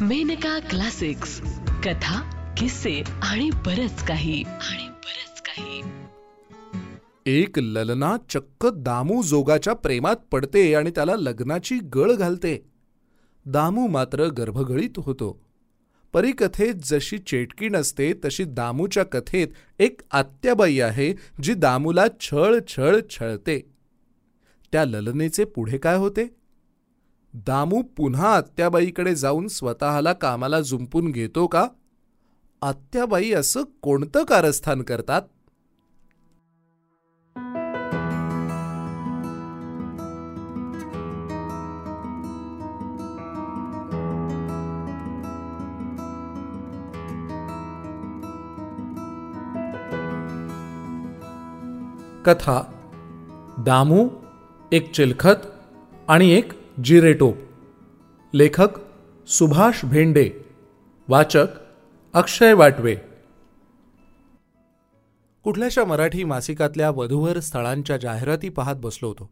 Maneka classics. कथा किस्से आणि बरच काही. आणि बरच काही. एक ललना चक्क दामू जोगाच्या प्रेमात पडते आणि त्याला लग्नाची गळ घालते. दामू मात्र गर्भगळीत होतो. परीकथेत जशी चेटकी नसते तशी दामूच्या कथेत एक आत्याबाई आहे जी दामूला छळ छळ छळते. त्या ललनेचे पुढे काय होते? दामू पुन्हा आत्याबाईकडे जाऊन स्वतःला कामाला जुंपून घेतो का? आत्याबाई असं कोणतं कारस्थान करतात? कथा. दामू एक चिलखत आणि एक जिरेटोप लेखक सुभाष भेंडे. वाचक अक्षय वाटवे. कुठल्याशा मराठी मासिकातल्या वधूवर स्थळांच्या जाहिराती पाहत बसलो होतो.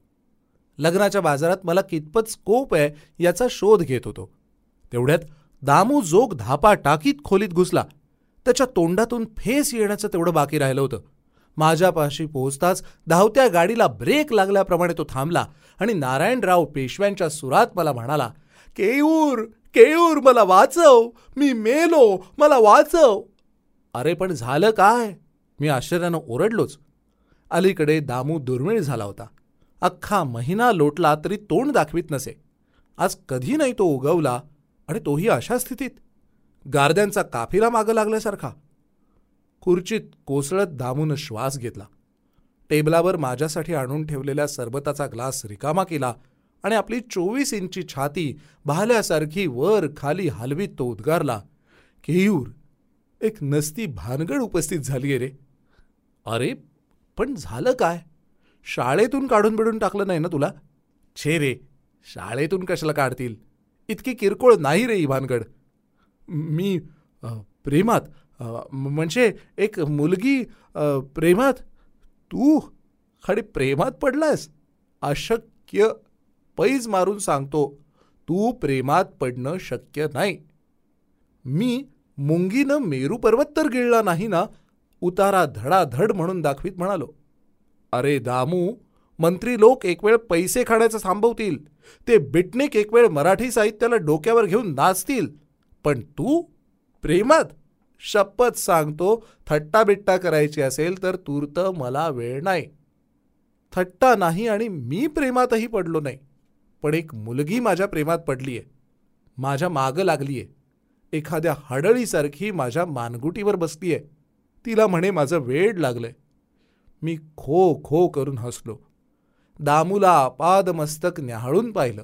लग्नाच्या बाजारात मला कितपत स्कोप आहे याचा शोध घेत होतो. तेवढ्यात दामू जोग धापा टाकीत खोलीत घुसला. त्याच्या तोंडातून फेस येण्याचं तेवढं बाकी राहिलं होतं. माझ्यापाशी पोहोचताच धावत्या गाडीला ब्रेक लागल्याप्रमाणे तो थांबला आणि नारायणराव पेशव्यांच्या सुरात मला म्हणाला केयूर केयूर मला वाचव मी मेलो मला वाचव. अरे पण झालं काय? मी आश्चर्यानं ओरडलोच. अलीकडे दामू दुर्मिळ झाला होता. अख्खा महिना लोटला तरी तोंड दाखवीत नसे. आज कधी नाही तो उगवला आणि तोही अशा स्थितीत. गारद्यांचा काफिला मागं लागल्यासारखा. खुर्चीत कोसळत दामून श्वास घेतला. टेबलावर माझ्यासाठी आणून ठेवलेल्या सरबताचा ग्लास रिकामा केला आणि आपली चोवीस इंची छाती भाल्यासारखी वर खाली हलवीत तो उद्गारला केयूर एक नसती भानगड उपस्थित झाली रे. अरे पण झालं काय? शाळेतून काढून बिडून टाकलं नाही ना तुला? छे रे शाळेतून कशाला काढतील? इतकी किरकोळ नाही रे ही भानगड. मी प्रेमात म्हणजे एक मुलगी प्रेमात तू खाली प्रेमात पडलायस. अशक्य पैज मारून सांगतो तू प्रेमात पडणं शक्य नाही. मी मुंगीनं मेरू पर्वत तर गिळला नाही ना उतारा धडाधड म्हणून दाखवीत म्हणालो. अरे दामू मंत्री लोक एक वेळ पैसे खाण्याचं थांबवतील. ते बिटनिक एक वेळ मराठी साहित्याला डोक्यावर घेऊन नाचतील. पण तू प्रेमात शपथ सांगतो थट्टा बिट्टा करायची असेल तर तूर्त मला वेळ नाही. थट्टा नाही आणि मी प्रेमातही पडलो नाही. पण एक मुलगी माझ्या प्रेमात पडलीय. माझ्या मागं लागलीय. एखाद्या हडळीसारखी माझ्या मानगुटीवर बसलीय. तिला म्हणे माझं वेड आहे मी खो खो करून हसलो. दामूला पादमस्तक न्याहाळून पाहिलं.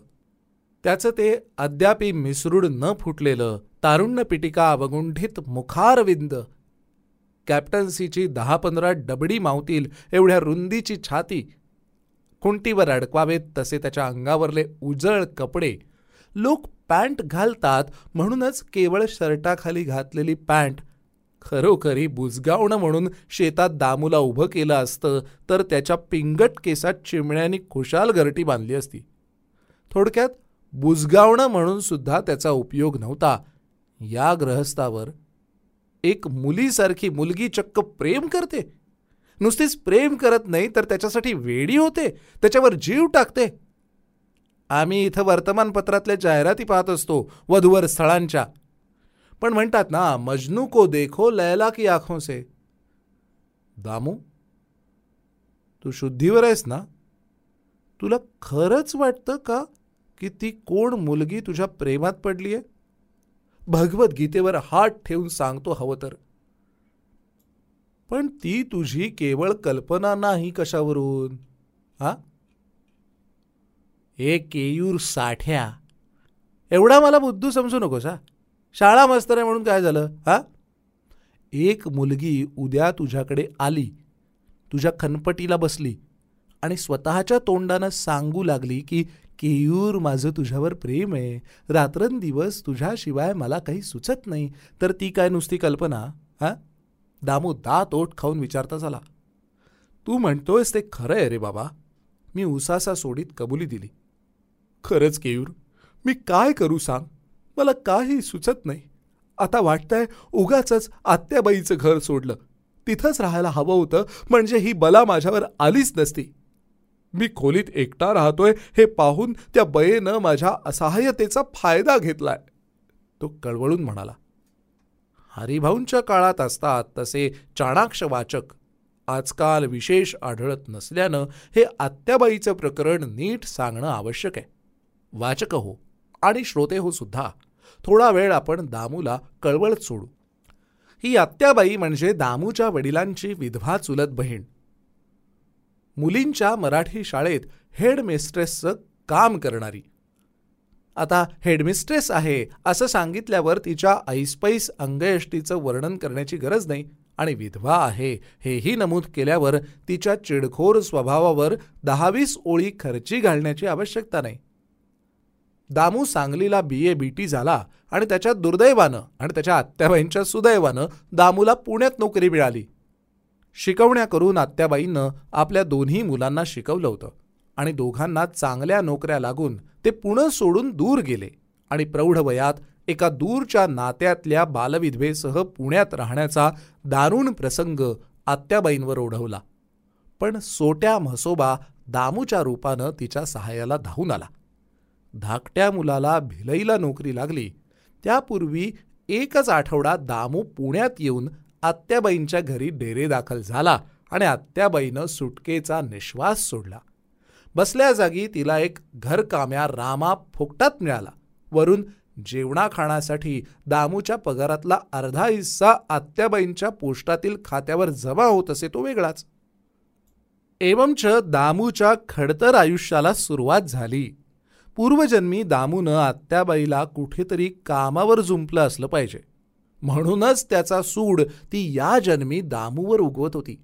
त्याचं ते अद्यापी मिसरूड न फुटलेलं तारुण्य पिटिका अवगुंठित मुखारविंद. कॅप्टन्सीची दहा पंधरा डबडी मावतील एवढ्या रुंदीची छाती. कुंटीवर अडकवावेत तसे त्याच्या अंगावरले उजळ कपडे. लोक पॅन्ट घालतात म्हणूनच केवळ शर्टाखाली घातलेली पॅन्ट. खरोखरी बुजगावणं म्हणून शेतात दामूला उभं केलं असतं तर त्याच्या पिंगट केसात चिमण्यानी खुशाल घरटी बांधली असती. थोडक्यात बुजगावणं म्हणून सुद्धा त्याचा उपयोग नव्हता. या ग्रहस्थावर एक मुलीसारखी मुलगी चक्क प्रेम करते. नुसतीच प्रेम करत नाही तर त्याच्यासाठी वेडी होते. त्याच्यावर जीव टाकते. आम्ही इथं वर्तमानपत्रातल्या जाहिराती पाहत असतो वधूवर स्थळांच्या. पण म्हणतात ना मजनू को देखो लयला की आंखों से. दामू तू शुद्धीवर आहेस ना? तुला खरंच वाटतं का की ती कोण मुलगी तुझ्या प्रेमात पडलीय? भगवद्गीतेवर हात ठेवून सांगतो हवं तर पण ती तुझी केवळ कल्पना नाही कशावरून? हा? हे केयूर साठ्या. एवढा मला बुद्धू समजू नकोस हा? शाळा मस्त आहे म्हणून काय झालं हा? एक मुलगी उद्या तुझ्याकडे आली. तुझ्या खनपटीला बसली आणि स्वतःच्या तोंडानं सांगू लागली की केयूर माझं तुझ्यावर प्रेम आहे. रात्रंदिवस तुझ्याशिवाय मला काही सुचत नाही. तर ती काय नुसती कल्पना? हा? दामू दात ओठ खाऊन विचारता झाला तू म्हणतोयस ते खरं आहे रे बाबा. मी उसासा सोडीत कबुली दिली. खरंच केयूर मी काय करू सांग? मला काही सुचत नाही. आता वाटतंय उगाच आत्याबाईचं घर सोडलं. तिथंच राहायला हवं होतं. म्हणजे ही बला माझ्यावर आलीच नसती. मी खोलीत एकटा राहतोय हे पाहून त्या बयेनं माझ्या असहाय्यतेचा फायदा घेतलाय. तो कळवळून म्हणाला हरिभाऊंच्या काळात असतात तसे चाणाक्ष वाचक. आजकाल विशेष आढळत नसल्यानं हे आत्याबाईचं प्रकरण नीट सांगणं आवश्यक आहे. वाचक हो आणि श्रोते हो सुद्धा. थोडा वेळ आपण दामूला कळवळत सोडू. ही आत्याबाई म्हणजे दामूच्या वडिलांची विधवा चुलत बहीण. मुलींच्या मराठी शाळेत हेडमिस्ट्रेसचं काम करणारी. आता हेडमिस्ट्रेस आहे असं सांगितल्यावर तिच्या ऐसपैस अंगयष्टीचं वर्णन करण्याची गरज नाही आणि विधवा आहे हेही नमूद केल्यावर तिच्या चिडखोर स्वभावावर दहावीस ओळी खर्ची घालण्याची आवश्यकता नाही. दामू सांगलीला बी ए बी टी झाला आणि त्याच्या दुर्दैवानं आणि त्याच्या आत्याबाईंच्या सुदैवानं दामूला पुण्यात नोकरी मिळाली. शिकवण्या करून आत्याबाईंनं आपल्या दोन्ही मुलांना शिकवलं होतं आणि दोघांना चांगल्या नोकऱ्या लागून ते पुणं सोडून दूर गेले आणि प्रौढ वयात एका दूरच्या नात्यातल्या बालविधवेसह पुण्यात राहण्याचा दारुण प्रसंग आत्याबाईंवर ओढवला. पण सोट्या म्हसोबा दामूच्या रूपानं तिच्या सहाय्याला धावून आला. धाकट्या मुलाला भिलईला नोकरी लागली. त्यापूर्वी एकच आठवडा दामू पुण्यात येऊन आत्याबाईंच्या घरी डेरे दाखल झाला आणि आत्याबाईनं सुटकेचा निश्वास सोडला. बसल्या जागी तिला एक घरकाम्या रामा फुकटात मिळाला. वरून जेवणा खाण्यासाठी दामूच्या पगारातला अर्धा हिस्सा आत्याबाईंच्या पोस्टातील खात्यावर जमा होत असे तो वेगळाच. एवमच दामूच्या खडतर आयुष्याला सुरुवात झाली. पूर्वजन्मी दामूनं आत्याबाईला कुठेतरी कामावर जुंपलं असलं पाहिजे. म्हणूनच त्याचा सूड ती या जन्मी दामूवर उगवत होती.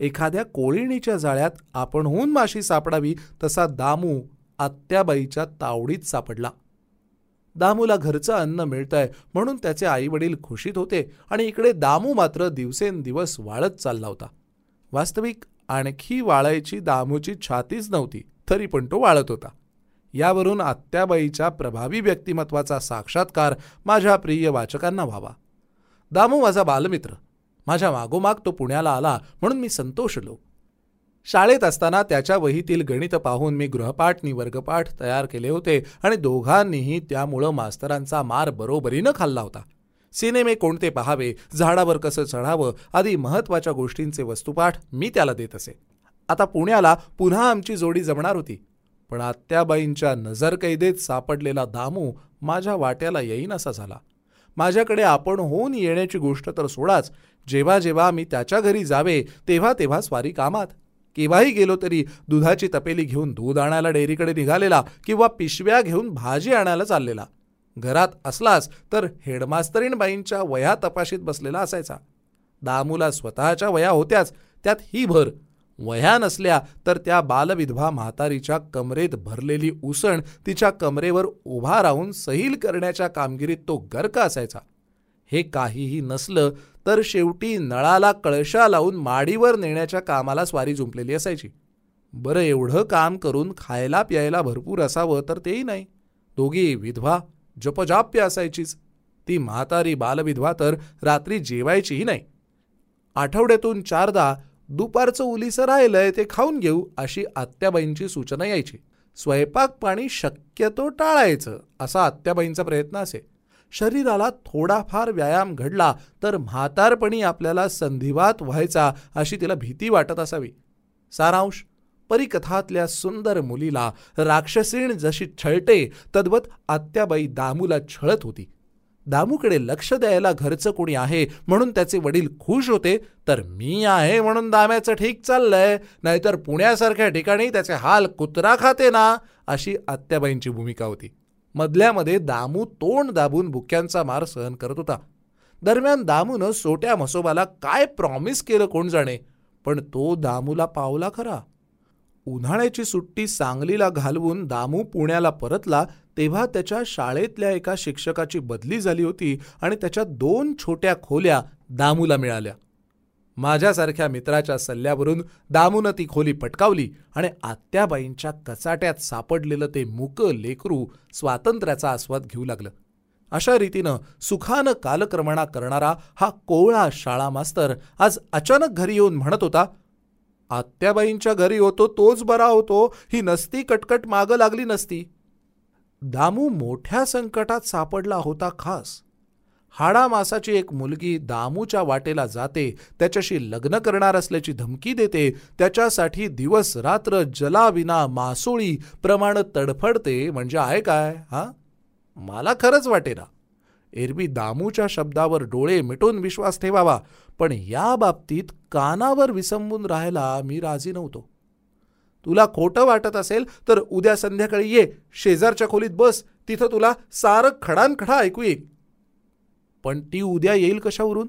एखाद्या कोळिणीच्या जाळ्यात आपणहून माशी सापडावी तसा दामू आत्याबाईच्या तावडीत सापडला. दामूला घरचं अन्न मिळतंय म्हणून त्याचे आईवडील खुशीत होते आणि इकडे दामू मात्र दिवसेंदिवस वाळत चालला होता. वास्तविक आणखी वाळायची दामूची छातीच नव्हती तरी पण तो वाळत होता. यावरून आत्याबाईच्या प्रभावी व्यक्तिमत्वाचा साक्षात्कार माझ्या प्रिय वाचकांना व्हावा. दामू माझा बालमित्र. माझ्या मागोमाग तो पुण्याला आला म्हणून मी संतोषलो. शाळेत असताना त्याच्या वहीतील गणित पाहून मी गृहपाठ नि वर्गपाठ तयार केले होते आणि दोघांनीही त्यामुळं मास्तरांचा मार बरोबरीनं खाल्ला होता. सिनेमे कोणते पहावे झाडावर कसं चढावं आदी महत्त्वाच्या गोष्टींचे वस्तुपाठ मी त्याला देत असे. आता पुण्याला पुन्हा आमची जोडी जमणार होती. पण आत्याबाईंच्या नजरकैदेत सापडलेला दामू माझ्या वाट्याला येईनासा झाला. माझ्याकडे आपण होऊन येण्याची गोष्ट तर सोडाच. जेव्हा जेव्हा मी त्याच्या घरी जावे तेव्हा तेव्हा स्वारी कामात. केव्हाही गेलो तरी दुधाची तपेली घेऊन दूध आणायला डेअरीकडे निघालेला किंवा पिशव्या घेऊन भाजी आणायला चाललेला. घरात असलाच तर हेडमास्तरीणबाईंच्या वया तपाशीत बसलेला असायचा. दामूला स्वतःच्या वया होत्याच त्यात ही भर. वह्या नसल्या तर त्या बालविधवा म्हातारीच्या कमरेत भरलेली उसण तिच्या कमरेवर उभा राहून सहील करण्याच्या कामगिरीत तो गर्क असायचा. हे काहीही नसलं तर शेवटी नळाला कळशा लावून माडीवर नेण्याच्या कामाला स्वारी जुंपलेली असायची. बरं एवढं काम करून खायला प्यायला भरपूर असावं तर तेही नाही. दोघी विधवा जपजाप्य असायचीच. ती म्हातारी बालविधवा तर रात्री जेवायचीही नाही. आठवड्यातून चारदा दुपारचं उलीसं राहिलंय ते खाऊन घेऊ अशी आत्याबाईंची सूचना यायची. स्वयंपाक पाणी शक्यतो टाळायचं असा आत्याबाईंचा प्रयत्न असे. शरीराला थोडाफार व्यायाम घडला तर म्हातारपणी आपल्याला संधिवात व्हायचा अशी तिला भीती वाटत असावी. सारांश परिकथातल्या सुंदर मुलीला राक्षसीण जशी छळते तद्वत आत्याबाई दामूला छळत होती. दामूकडे लक्ष द्यायला घरचं कोणी आहे म्हणून त्याचे वडील खुश होते तर मी आहे म्हणून दाम्याचं ठीक चाललंय. नाहीतर पुण्यासारख्या ठिकाणी त्याचे हाल कुत्रा खाते ना अशी आत्याबाईंची भूमिका होती. मधल्यामध्ये दामू तोंड दाबून बुक्यांचा मार सहन करत होता. दरम्यान दामूनं सोट्या म्हसोबाला काय प्रॉमिस केलं कोण जाणे पण तो दामूला पावला खरा. उन्हाळ्याची सुट्टी सांगलीला घालवून दामू पुण्याला परतला तेव्हा त्याच्या शाळेतल्या एका शिक्षकाची बदली झाली होती आणि त्याच्या दोन छोट्या खोल्या दामूला मिळाल्या. माझ्यासारख्या मित्राच्या सल्ल्यावरून दामूनं ती खोली पटकावली आणि आत्याबाईंच्या कचाट्यात सापडलेलं ते मुक लेकरू स्वातंत्र्याचा आस्वाद घेऊ लागलं. अशा रीतीनं सुखानं कालक्रमणा करणारा हा कोवळा शाळा मास्तर आज अचानक घरी येऊन म्हणत होता आत्याबाईंच्या घरी होतो तोच बरा होतो ही नसती कटकट मागं लागली नसती. दामू मोठ्या संकटात सापडला होता खास. हाडा मासाची एक मुलगी दामूच्या वाटेला जाते त्याच्याशी लग्न करणार असल्याची धमकी देते त्याच्यासाठी दिवस रात्र जलाविना मासोळी प्रमाण तडफडते म्हणजे आहे काय हा? मला खरंच वाटेना एरवी दामूच्या शब्दावर डोळे मिटून विश्वास ठेवावा पण या बाबतीत कानावर विसंबून राहायला मी राजी नव्हतो. तुला खोटं वाटत असेल तर उद्या संध्याकाळी ये. शेजारच्या खोलीत बस. तिथं तुला सारं खडानखडा ऐकू येईल. पण ती उद्या येईल कशावरून?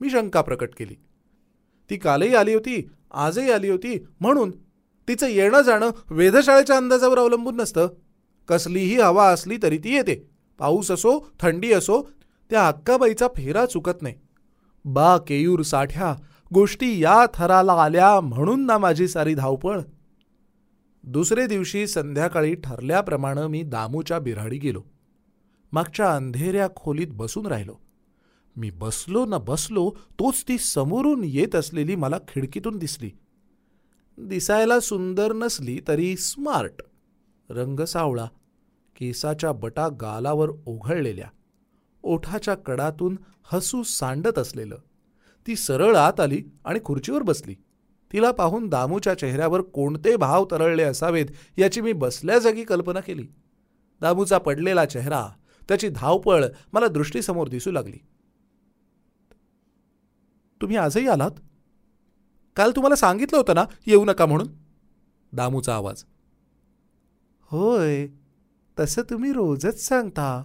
मी शंका प्रकट केली. ती कालही आली होती आजही आली होती. म्हणून तिचं येणं जाणं वेधशाळेच्या अंदाजावर अवलंबून नसतं. कसलीही हवा असली तरी ती येते. पाऊस असो थंडी असो त्या अक्काबाईचा फेरा चुकत नाही. बा केयूर साठ्या गोष्टी या थराला आल्या म्हणून ना माझी सारी धावपळ. दुसरे दिवशी संध्याकाळी ठरल्याप्रमाणे मी दामूच्या बिऱ्हाडी गेलो. मागच्या अंधेऱ्या खोलीत बसून राहिलो. मी बसलो ना बसलो तोच ती समोरून येत असलेली मला खिडकीतून दिसली. दिसायला सुंदर नसली तरी स्मार्ट रंग सावळा केसाच्या बटा गालावर ओघळलेल्या ओठाच्या कडातून हसू सांडत असलेलं ती सरळ आत आली आणि खुर्चीवर बसली. तिला पाहून दामूच्या चेहऱ्यावर कोणते भाव तरळले असावेत याची मी बसल्या जागी कल्पना केली. दामूचा पडलेला चेहरा त्याची धावपळ मला दृष्टीसमोर दिसू लागली. तुम्ही आजही आलात? काल तुम्हाला सांगितलं होतं ना येऊ नका म्हणून? दामूचा आवाज. होय तसं तुम्ही रोजच सांगता.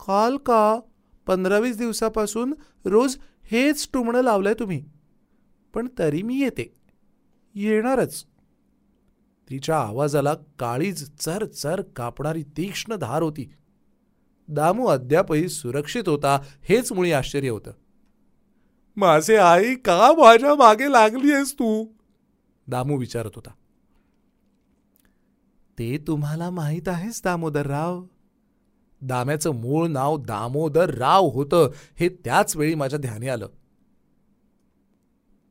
काल का? पंधरा वीस दिवसापासून रोज हेच टुमणं लावलंय तुम्ही. पण तरी मी येते. येणारच. तिच्या आवाजाला काळीज चर चर कापणारी तीक्ष्ण धार होती. दामू अद्यापही सुरक्षित होता हेच मुळी आश्चर्य होतं. माझे आई का माझ्या मागे लागली आहेस तू? दामू विचारत होता. ते तुम्हाला माहीत आहेस दामोदरराव? दाम्याचं मूळ नाव दामोदर राव होतं हे त्याच वेळी माझ्या ध्यानी आलं.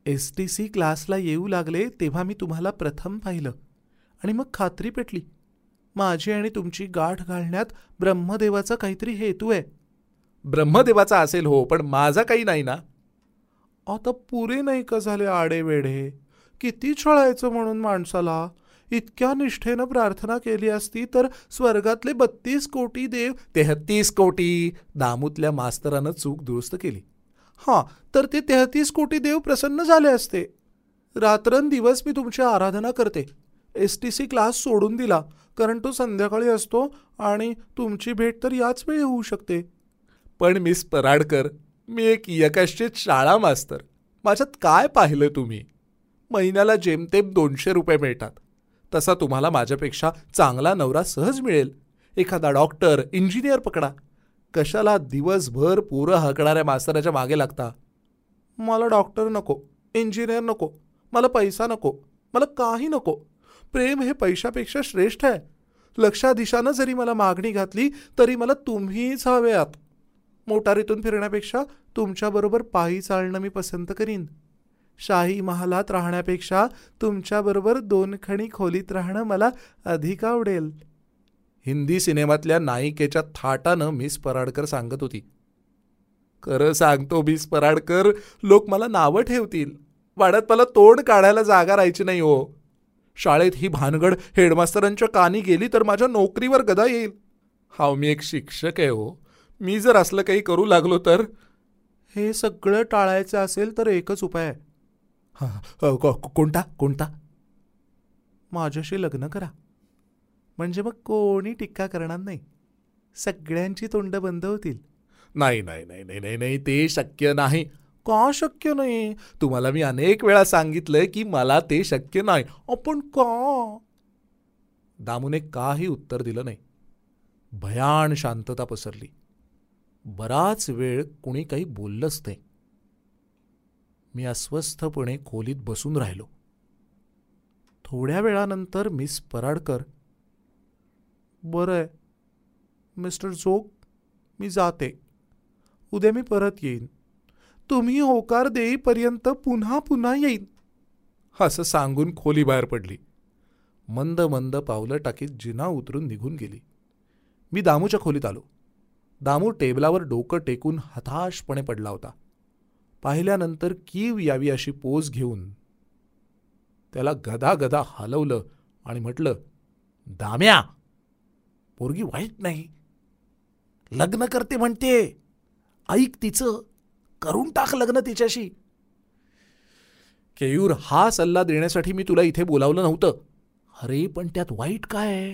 एस टी सी क्लासला येऊ लागले तेव्हा मी तुम्हाला प्रथम पाहिलं. आणि मग खात्री पेटली. माझी आणि तुमची गाठ घालण्यात ब्रह्मदेवाचा काहीतरी हेतू आहे. ब्रह्मदेवाचा असेल हो पण माझा काही नाही ना? आता पुरे नाही का झाले आडेवेढे? किती छळायचं म्हणून माणसाला? इतक्या निष्ठेनं प्रार्थना केली असती तर स्वर्गातले बत्तीस कोटी देव तेहतीस कोटी दामूतल्या मास्तरानं चूक दुरुस्त केली. हां तर ते तेहतीस कोटी देव प्रसन्न झाले असते. रात्रंदिवस मी तुमची आराधना करते. एस टी सी क्लास सोडून दिला कारण तो संध्याकाळी असतो आणि तुमची भेट तर याच वेळी होऊ शकते. पण मिस पराडकर मी एक यकश्चित शाळा मास्तर. माझ्यात काय पाहिलं तुम्ही? महिन्याला जेमतेम दोनशे रुपये मिळतात. तसा तुम्हाला माझ्यापेक्षा चांगला नवरा सहज मिळेल. एखादा डॉक्टर इंजिनियर पकडा. कशाला दिवसभर पोरं हकणाऱ्या मास्तराच्या मागे लागता? मला डॉक्टर नको इंजिनियर नको मला पैसा नको मला काही नको. प्रेम हे पैशापेक्षा श्रेष्ठ आहे. लक्षाधीशानं जरी मला मागणी घातली तरी मला तुम्हीच हवेत. मोटारीतून फिरण्यापेक्षा तुमच्याबरोबर पायी चालणं मी पसंत करीन. शाही महालात राहण्यापेक्षा तुमच्याबरोबर दोन खणी खोलीत राहणं मला अधिक आवडेल. हिंदी सिनेमातल्या नायिकेच्या थाटानं मिस पराडकर सांगत होती. खरं सांगतो मिस पराडकर लोक मला नावं ठेवतील. वाड्यात मला तोंड काढायला जागा राहायची नाही हो. शाळेत ही भानगड हेडमास्तरांच्या कानी गेली तर माझ्या नोकरीवर गदा येईल. हा मी एक शिक्षक आहे हो. मी जर असलं काही करू लागलो तर? हे सगळं टाळायचं असेल तर एकच उपाय आहे. हा, कोणता कोणता? माझ्याशी लग्न करा. म्हणजे मग कोणी टिक्का करणार नाही? सगळ्यांची तोंड बंद होतील. नाही नाही नाही नाही नाही नाही ते शक्य नाही. का शक्य नाही? तुम्हाला मी अनेक वेळा सांगितलंय की मला ते शक्य नाही. आपण का? दामूने काही उत्तर दिलं नाही. भयान शांतता पसरली. बराच वेळ कुणी काही बोललंच नाही. मी अस्वस्थपणे खोलीत बसून राहिलो. थोड्या वेळानंतर मिस पराडकर बरं आहे. मिस्टर झोक मी जाते. उद्या मी परत येईन. तुम्ही होकार देईपर्यंत पुन्हा पुन्हा येईन. असं सांगून खोली बाहेर पडली. मंद मंद पावलं टाकीत जिना उतरून निघून गेली. मी दामूच्या खोलीत आलो. दामू टेबलावर डोकं टेकून हताशपणे पडला होता. पाहिल्यानंतर कीव यावी अशी पोज घेऊन त्याला गदा गदा हलवलं आणि म्हटलं दाम्या पोरगी वाईट नाही. लग्न करते म्हणते. ऐक तिचं करून टाक लग्न तिच्याशी. केयूर हा सल्ला देण्यासाठी मी तुला इथे बोलावलं नव्हतं. अरे पण त्यात वाईट काय? आहे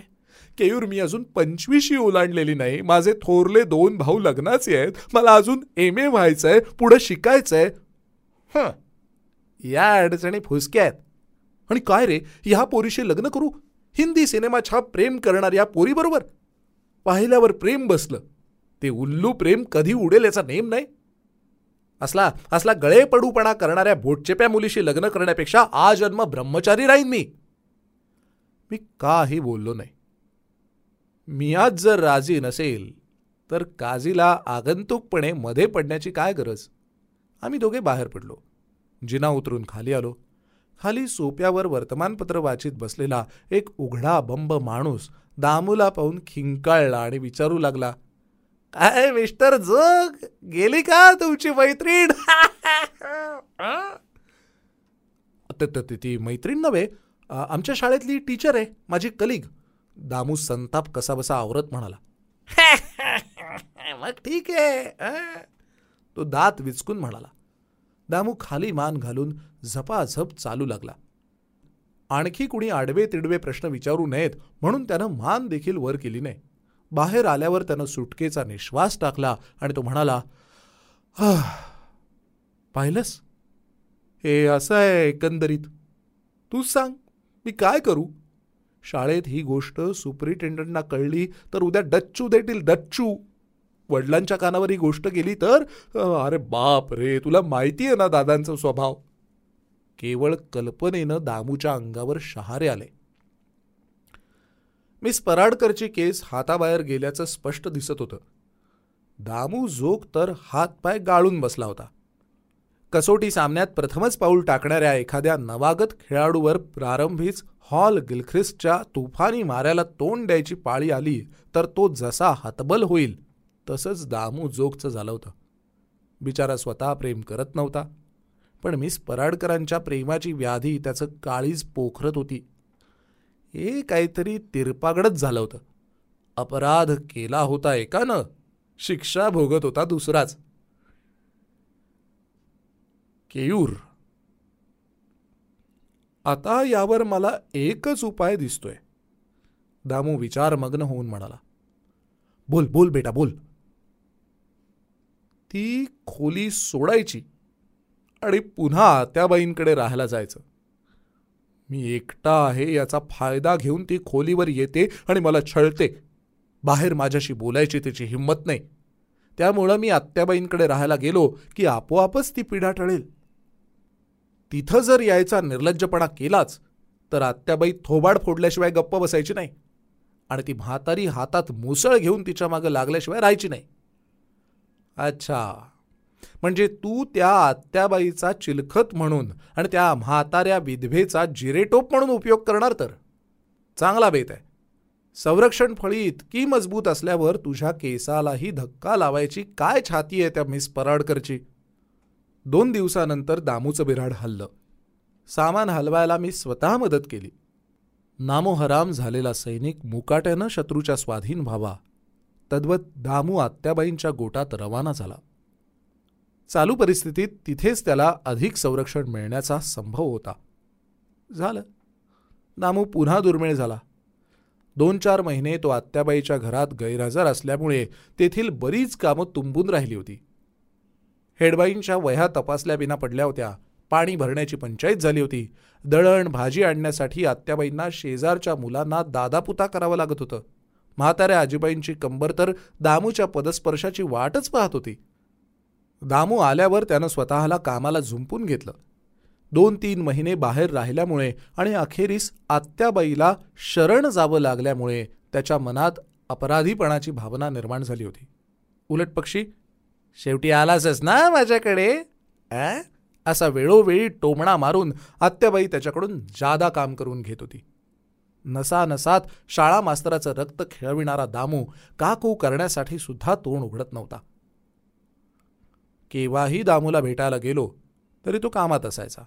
केयूर मी अजून पंचवीशी ओलांडलेली नाही. माझे थोरले दोन भाऊ लग्नाचे आहेत. मला अजून एम ए व्हायचंय पुढं शिकायचंय. हां. या अडचणी फुसक्या आहेत आणि काय रे ह्या पोरीशी लग्न करू? हिंदी सिनेमाच्या प्रेम करणाऱ्या पोरीबरोबर. पाहिल्यावर प्रेम बसलं. ते उल्लू प्रेम कधी उडेल याचा नेम नाही. असला असला गळे पडूपणा करणाऱ्या बोटचेप्या मुलीशी लग्न करण्यापेक्षा आजन्म ब्रह्मचारी राहीन मी. मी काही बोललो नाही. मी आज जर राजी नसेल तर काजीला आगंतुकपणे मध्ये पडण्याची काय गरज? आम्ही दोघे बाहेर पडलो. जिना उतरून खाली आलो. खाली सोप्यावर वर्तमानपत्र वाचित बसलेला एक उघडा बंब माणूस दामूला पाहून खिंकाळला आणि विचारू लागला काय मिस्टर जोग? गेली का तुमची मैत्रीण? ती मैत्रीण नव्हे आमच्या शाळेतली टीचर आहे माझी कलिग. दामू संताप कसाबसा आवरत म्हणाला मग ठीक आहे तो दात विचकून म्हणाला दामू खाली मान घालून झपाझप चालू लागला. आणखी कुणी आडवे तिडवे प्रश्न विचारू नयेत म्हणून त्यानं मान देखील वर केली नाही. बाहेर आल्यावर त्यानं सुटकेचा निश्वास टाकला आणि तो म्हणाला पाहिलंस? हे असं आहे एकंदरीत. तूच सांग मी काय करू? शाळेत ही गोष्ट सुपरिटेंडंटना कळली तर उद्या डच्चू देतील डच्चू. वडिलांच्या कानावर ही गोष्ट गेली तर अरे बाप रे तुला माहिती आहे ना दादांचा स्वभाव? केवळ कल्पनेनं दामूच्या अंगावर शहारे आले. मिस पराडकरची केस हाताबाहेर गेल्याचं स्पष्ट दिसत होतं. दामू जोग तर हातपाय गाळून बसला होता. कसोटी सामन्यात प्रथमच पाऊल टाकणाऱ्या एखाद्या नवागत खेळाडूवर प्रारंभीच हॉल गिलख्रिस्टच्या तुफानी माऱ्याला तोंड द्यायची पाळी आली तर तो जसा हतबल होईल तसंच दामू जोगचं झालं होतं. बिचारा स्वतः प्रेम करत नव्हता. पण मिस पराडकरांच्या प्रेमाची व्याधी त्याचं काळीज पोखरत होती. हे काहीतरी तिरपागडच झालं होतं. अपराध केला होता एकानं. शिक्षा भोगत होता दुसराच. केयूर. आता यावर मला एकच उपाय दिसतोय. दामू विचारमग्न होऊन म्हणाला. बोल बोल बेटा बोल. ती खोली सोडायची आणि पुन्हा त्या बाईंकडे राहायला जायचं. मी एकटा आहे याचा फायदा घेऊन ती खोलीवर येते आणि मला छळते. बाहेर माझ्याशी बोलायची तिची हिंमत नाही. त्यामुळं मी आत्याबाईंकडे राहायला गेलो की आपोआपच ती पिढा टळेल. तिथं जर यायचा निर्लज्जपणा केलाच तर आत्याबाई थोबाड फोडल्याशिवाय गप्प बसायची नाही आणि ती म्हातारी हातात मुसळ घेऊन तिच्या मागं लागल्याशिवाय राहायची नाही. अच्छा. म्हणजे तू त्या आत्याबाईचा चिलखत म्हणून आणि त्या म्हाताऱ्या विधवेचा जिरेटोप म्हणून उपयोग करणार तर. चांगला बेत आहे. संरक्षण फळी इतकी मजबूत असल्यावर तुझ्या केसालाही धक्का लावायची काय छाती आहे त्या मिस पराडकरची? दोन दिवसानंतर दामूचं बिराड हल्लं. सामान हलवायला मी स्वतः मदत केली. नामोहराम झालेला सैनिक मुकाट्यानं शत्रूच्या स्वाधीन व्हावा. तद्वत दामू आत्याबाईंच्या गोटात रवाना झाला. चालू परिस्थितीत तिथेच त्याला अधिक संरक्षण मिळण्याचा संभव होता. झालं. दामू पुन्हा दुर्मिळ झाला. दोन चार महिने तो आत्याबाईच्या घरात गैरहजर असल्यामुळे तेथील बरीच कामं तुंबून राहिली होती. हेडबाईंच्या वह्या तपासल्याबिना पडल्या होत्या. पाणी भरण्याची पंचायत झाली होती. दळण भाजी आणण्यासाठी आत्याबाईंना शेजारच्या मुलांना दादापुता करावं लागत होतं. म्हाताऱ्या आजीबाईंची कंबर तर दामूच्या पदस्पर्शाची वाटच पाहत होती. दामू आल्यावर त्यानं स्वतःला कामाला झुंपून घेतलं. दोन तीन महिने बाहेर राहिल्यामुळे आणि अखेरीस आत्याबाईला शरण जावं लागल्यामुळे त्याच्या मनात अपराधीपणाची भावना निर्माण झाली होती. उलट पक्षी शेवटी आलासच ना माझ्याकडे? अ? असा वेळोवेळी टोमणा मारून आत्याबाई त्याच्याकडून जादा काम करून घेत होती. नसानसात शाळा मास्तराचं रक्त खेळविणारा दामू काकू करण्यासाठी सुद्धा तोंड उघडत नव्हता. केव्हाही दामूला भेटायला गेलो तरी तो कामात असायचा.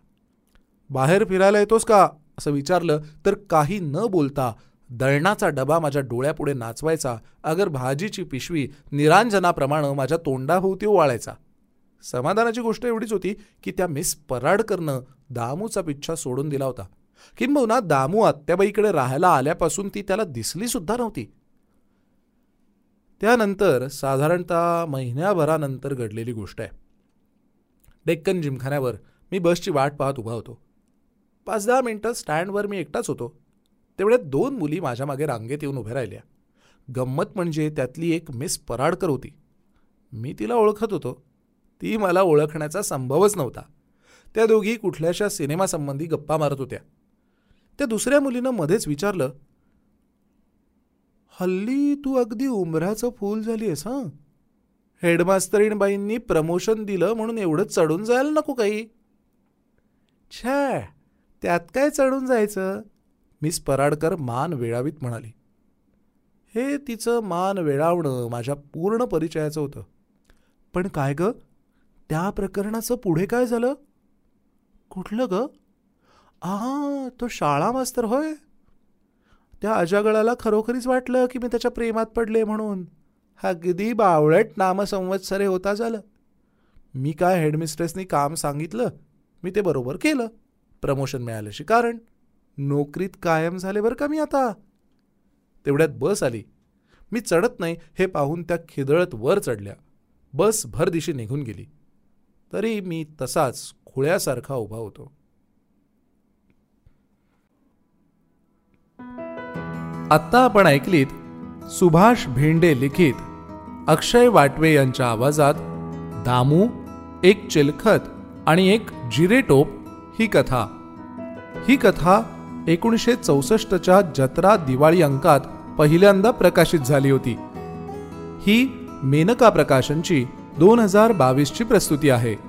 बाहेर फिरायला येतोस का? असं विचारलं तर काही न बोलता दळणाचा डबा माझ्या डोळ्यापुढे नाचवायचा अगर भाजीची पिशवी निरांजनाप्रमाणे माझ्या तोंडाभोवती ओवाळायचा. समाधानाची गोष्ट एवढीच होती की त्या मिस पराडकरनं दामूचा पिच्छा सोडून दिला होता. किंबहुना दामू आत्याबाईकडे राहायला आल्यापासून ती त्याला दिसली सुद्धा नव्हती. त्यानंतर साधारणतः महिन्याभरानंतर घडलेली गोष्ट आहे. डेक्कन जिमखान्यावर मी बसची वाट पाहत उभा होतो. पाच दहा मिनटं स्टँडवर मी एकटाच होतो. तेवढ्यात दोन मुली माझ्या मागे रांगेत येऊन उभ्या राहिल्या. गंमत म्हणजे त्यातली एक मिस पराडकर होती. मी तिला ओळखत होतो. ती मला ओळखण्याचा संभवच नव्हता. त्या दोघी कुठल्याशा सिनेमासंबंधी गप्पा मारत होत्या. त्या दुसऱ्या मुलीनं मध्येच विचारलं हल्ली तू अगदी उमराचं फूल झाली आहेस हां? हेडमास्तरीणबाईंनी प्रमोशन दिलं म्हणून एवढं चढून जायला नको काही. छ्या त्यात काय चढून जायचं? मिस पराडकर मान वेळावीत म्हणाली. हे तिचं मान वेळावणं माझ्या पूर्ण परिचयाचं होतं. पण काय ग? त्या प्रकरणाचं पुढे काय झालं? कुठलं ग? आ तो शाळा मास्तर होय? त्या अजागळाला खरोखरीच वाटलं की मी त्याच्या प्रेमात पडले म्हणून. अगदी बावळट नामसंवत्सरे होता झालं. मी काय हेडमिस्ट्रेसनी काम सांगितलं? मी ते बरोबर केलं. प्रमोशन मिळाल्याशी कारण. नोकरीत कायम झाले बरं का मी आता? तेवढ्यात बस आली. मी चढत नाही हे पाहून त्या खिदळत वर चढल्या. बस भरदिशी निघून गेली. तरी मी तसाच खुळ्यासारखा उभा होतो. आत्ता आपण ऐकलीत सुभाष भेंडे लिखित अक्षय वाटवे यांच्या आवाजात दामू एक चिलखत आणि एक जिरेटोप ही कथा. ही कथा एकोणीसशे चौसष्टच्या जत्रा दिवाळी अंकात पहिल्यांदा प्रकाशित झाली होती. ही मेनका प्रकाशनची दोन हजार बावीसची प्रस्तुती आहे.